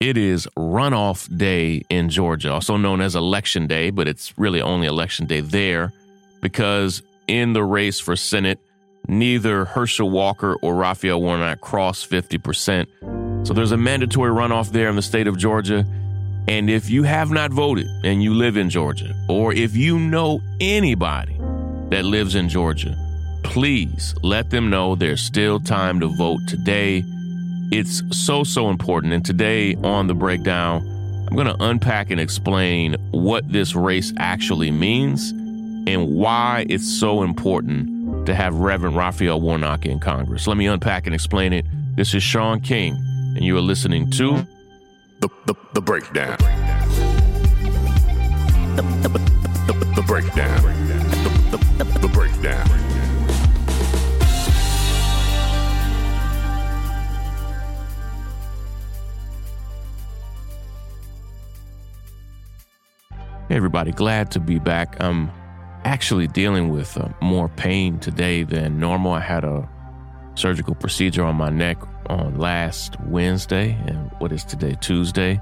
It is runoff day in Georgia, also known as election day, but it's really only election day there because in the race for Senate, neither Herschel Walker or Raphael Warnock crossed 50%. So there's a mandatory runoff there in the state of Georgia. And if you have not voted and you live in Georgia, or if you know anybody that lives in Georgia, please let them know there's still time to vote today. It's so, so important. And today on the breakdown, I'm going to unpack and explain what this race actually means and why it's so important to have Reverend Raphael Warnock in Congress. Let me unpack and explain it. This is Shaun King, and you are listening to The, the, the breakdown. The, the, the, the breakdown. Everybody, glad to be back. I'm actually dealing with uh, more pain today than normal. I had a surgical procedure on my neck on last Wednesday, and what is today, Tuesday.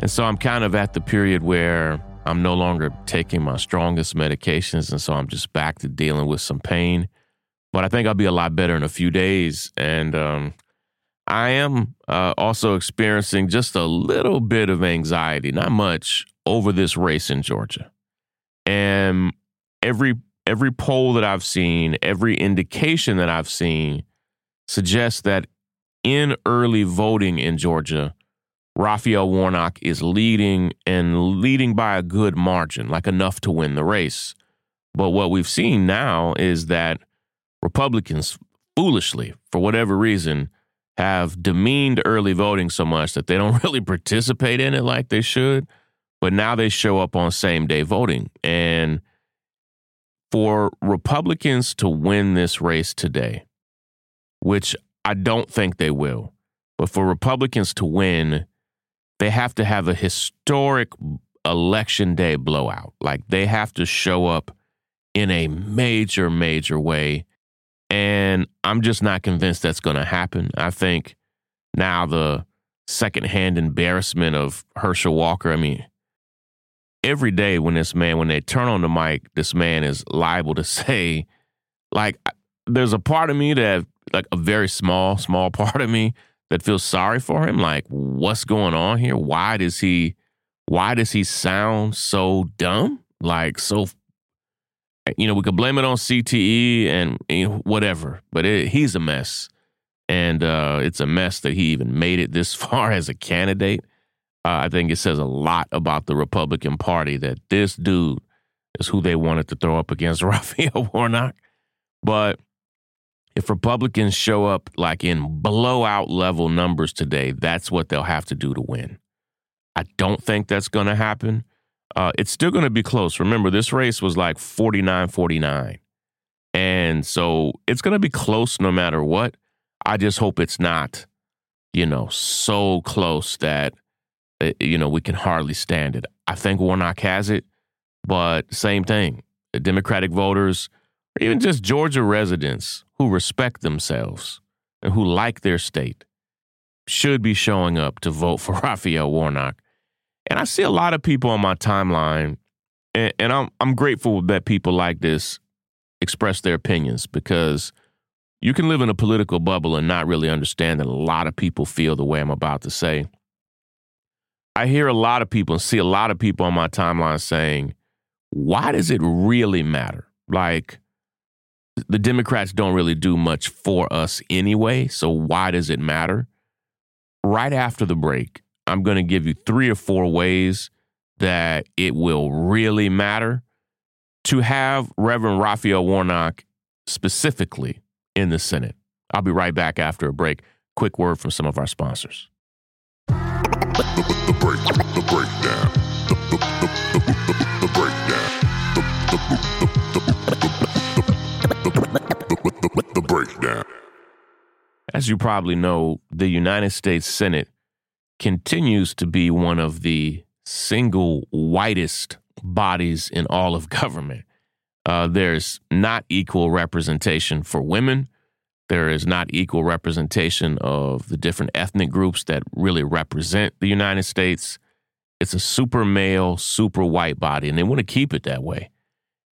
And so I'm kind of at the period where I'm no longer taking my strongest medications, and so I'm just back to dealing with some pain. But I think I'll be a lot better in a few days. And um, I am uh, also experiencing just a little bit of anxiety, not much, over this race in Georgia. And every every poll that I've seen, every indication that I've seen suggests that in early voting in Georgia, Raphael Warnock is leading and leading by a good margin, like enough to win the race. But what we've seen now is that Republicans, foolishly, for whatever reason, have demeaned early voting so much that they don't really participate in it like they should. But now they show up on same day voting. And for Republicans to win this race today, which I don't think they will, but for Republicans to win, they have to have a historic election day blowout. Like they have to show up in a major, major way. And I'm just not convinced that's going to happen. I think now the secondhand embarrassment of Herschel Walker, I mean, every day when this man, when they turn on the mic, this man is liable to say, like, there's a part of me that, like, a very small, small part of me that feels sorry for him. Like, what's going on here? Why does he, why does he sound so dumb? Like, so, you know, we could blame it on CTE and you know, whatever, but it, he's a mess. And uh, it's a mess that he even made it this far as a candidate. Uh, I think it says a lot about the Republican Party that this dude is who they wanted to throw up against Raphael Warnock. But if Republicans show up like in blowout level numbers today, that's what they'll have to do to win. I don't think that's going to happen. Uh, it's still going to be close. Remember, this race was like 49 49. And so it's going to be close no matter what. I just hope it's not, you know, so close that Eh, you know, we can hardly stand it. I think Warnock has it, but same thing. Democratic voters, or even just Georgia residents who respect themselves and who like their state, should be showing up to vote for Raphael Warnock. And I see a lot of people on my timeline, and, and I'm I'm grateful that people like this express their opinions because you can live in a political bubble and not really understand that a lot of people feel the way I'm about to say. I hear a lot of people and see a lot of people on my timeline saying, why does it really matter? Like, the Democrats don't really do much for us anyway, so why does it matter? Right after the break, I'm going to give you three or four ways that it will really matter to have Reverend Raphael Warnock specifically in the Senate. I'll be right back after a break. Quick word from some of our sponsors. As you probably know, the United States Senate continues to be one of the single whitest bodies in all of government. Uh, there's not equal representation for women. There is not equal representation of the different ethnic groups that really represent the United States. It's a super male, super white body, and they want to keep it that way.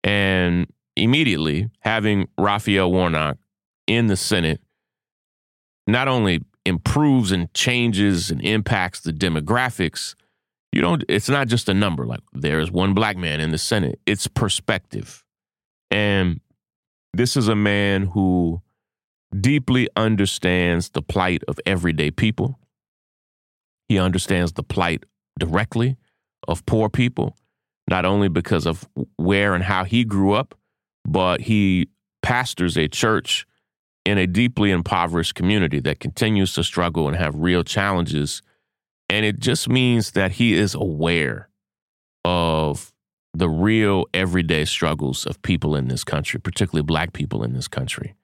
And immediately, having Raphael Warnock in the Senate not only improves and changes and impacts the demographics, you don't it's not just a number like there's one black man in the Senate. It's perspective. And this is a man who deeply understands the plight of everyday people. He understands the plight directly of poor people, not only because of where and how he grew up, but he pastors a church in a deeply impoverished community that continues to struggle and have real challenges. And it just means that he is aware of the real everyday struggles of people in this country, particularly black people in this country.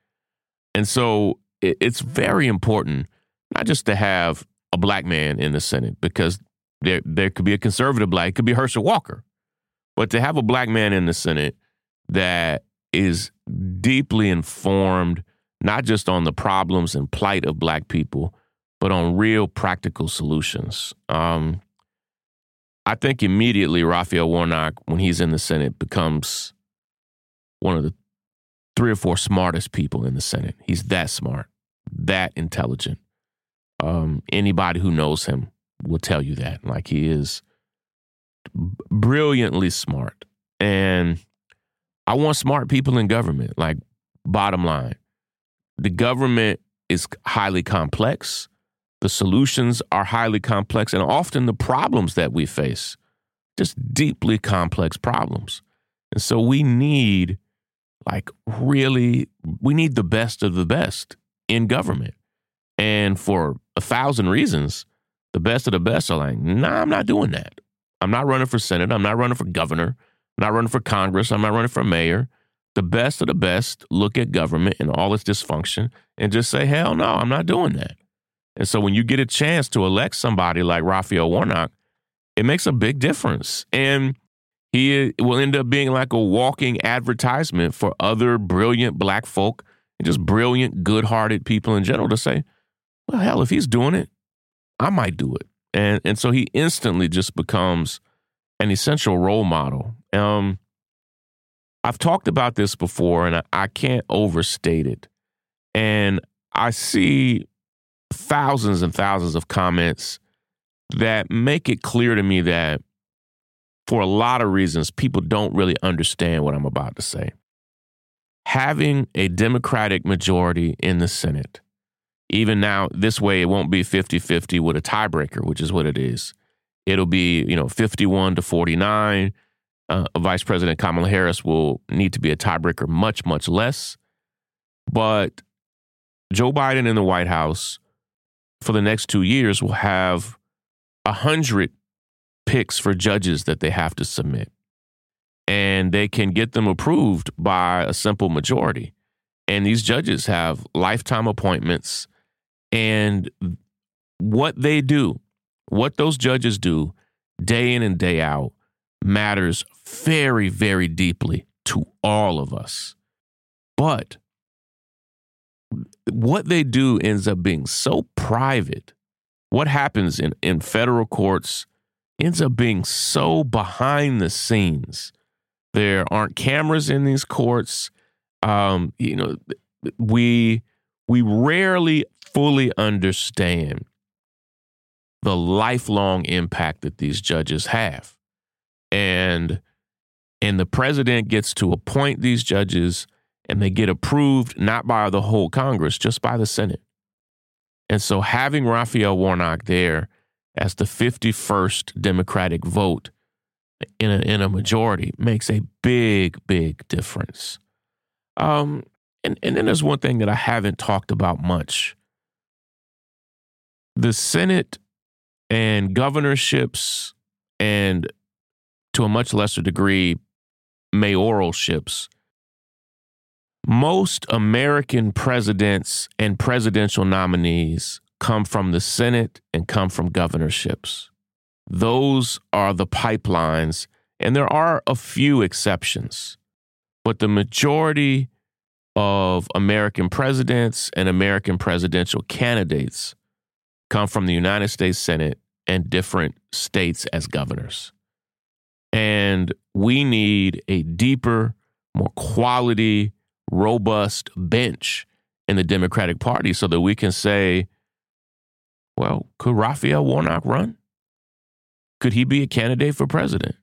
And so it's very important not just to have a black man in the Senate, because there there could be a conservative black, it could be Herschel Walker, but to have a black man in the Senate that is deeply informed, not just on the problems and plight of black people, but on real practical solutions. Um, I think immediately Raphael Warnock, when he's in the Senate, becomes one of the three or four smartest people in the Senate. He's that smart, that intelligent. Um, anybody who knows him will tell you that. Like he is brilliantly smart. And I want smart people in government. Like, bottom line, the government is highly complex. The solutions are highly complex, and often the problems that we face, just deeply complex problems. And so we need, like, really, we need the best of the best in government. And for a thousand reasons, the best of the best are like, nah, I'm not doing that. I'm not running for Senate. I'm not running for governor. I'm not running for Congress. I'm not running for mayor. The best of the best look at government and all its dysfunction and just say, hell no, I'm not doing that. And so when you get a chance to elect somebody like Raphael Warnock, it makes a big difference. And he will end up being like a walking advertisement for other brilliant black folk and just brilliant, good hearted people in general to say, well, hell, if he's doing it, I might do it. And, and so he instantly just becomes an essential role model. Um, I've talked about this before and I, I can't overstate it. And I see thousands and thousands of comments that make it clear to me that for a lot of reasons, people don't really understand what I'm about to say. Having a Democratic majority in the Senate, even now, this way, it won't be 50 50 with a tiebreaker, which is what it is. It'll be, you know, 51 to 49. Uh, Vice President Kamala Harris will need to be a tiebreaker much, much less. But Joe Biden in the White House for the next two years will have a hundred picks for judges that they have to submit. And they can get them approved by a simple majority. And these judges have lifetime appointments. And what they do, what those judges do day in and day out, matters very, very deeply to all of us. But what they do ends up being so private. What happens in, in federal courts ends up being so behind the scenes. There aren't cameras in these courts. Um, you know, we we rarely fully understand the lifelong impact that these judges have. And and the president gets to appoint these judges and they get approved not by the whole Congress, just by the Senate. And so having Raphael Warnock there as the 51st Democratic vote in a, in a majority makes a big, big difference. Um, and, and then there's one thing that I haven't talked about much. The Senate and governorships, and to a much lesser degree, mayoralships most American presidents and presidential nominees come from the Senate and come from governorships. Those are the pipelines, and there are a few exceptions, but the majority of American presidents and American presidential candidates come from the United States Senate and different states as governors. And we need a deeper, more quality, robust bench in the Democratic Party so that we can say, well, could Raphael Warnock run? Could he be a candidate for president?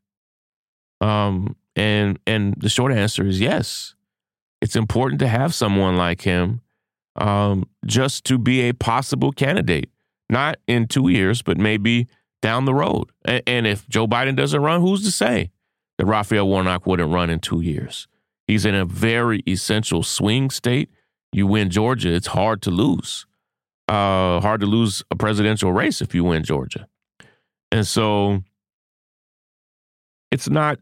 Um, and and the short answer is yes. It's important to have someone like him um, just to be a possible candidate, not in two years, but maybe down the road. And, and if Joe Biden doesn't run, who's to say that Raphael Warnock wouldn't run in two years? He's in a very essential swing state. You win Georgia, it's hard to lose. Uh, hard to lose a presidential race if you win Georgia. And so it's not,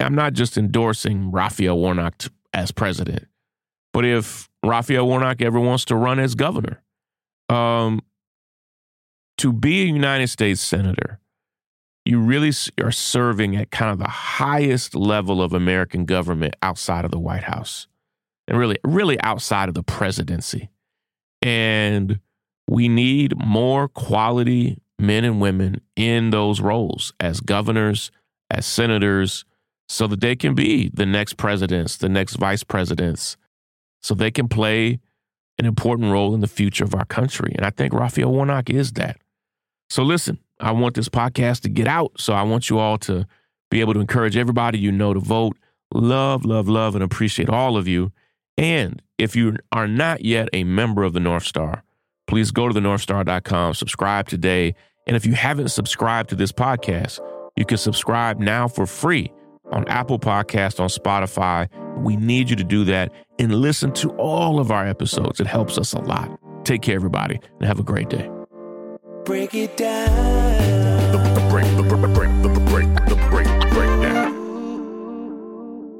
I'm not just endorsing Raphael Warnock as president, but if Raphael Warnock ever wants to run as governor, um, to be a United States Senator, you really are serving at kind of the highest level of American government outside of the White House and really, really outside of the presidency. And we need more quality men and women in those roles as governors, as senators, so that they can be the next presidents, the next vice presidents, so they can play an important role in the future of our country. And I think Raphael Warnock is that. So listen, I want this podcast to get out. So I want you all to be able to encourage everybody you know to vote. Love, love, love, and appreciate all of you. And if you are not yet a member of the North Star, please go to thenorthstar.com, subscribe today. And if you haven't subscribed to this podcast, you can subscribe now for free on Apple Podcast, on Spotify. We need you to do that and listen to all of our episodes. It helps us a lot. Take care, everybody, and have a great day. Break it down. The, the break, the, the break, the, the break, break,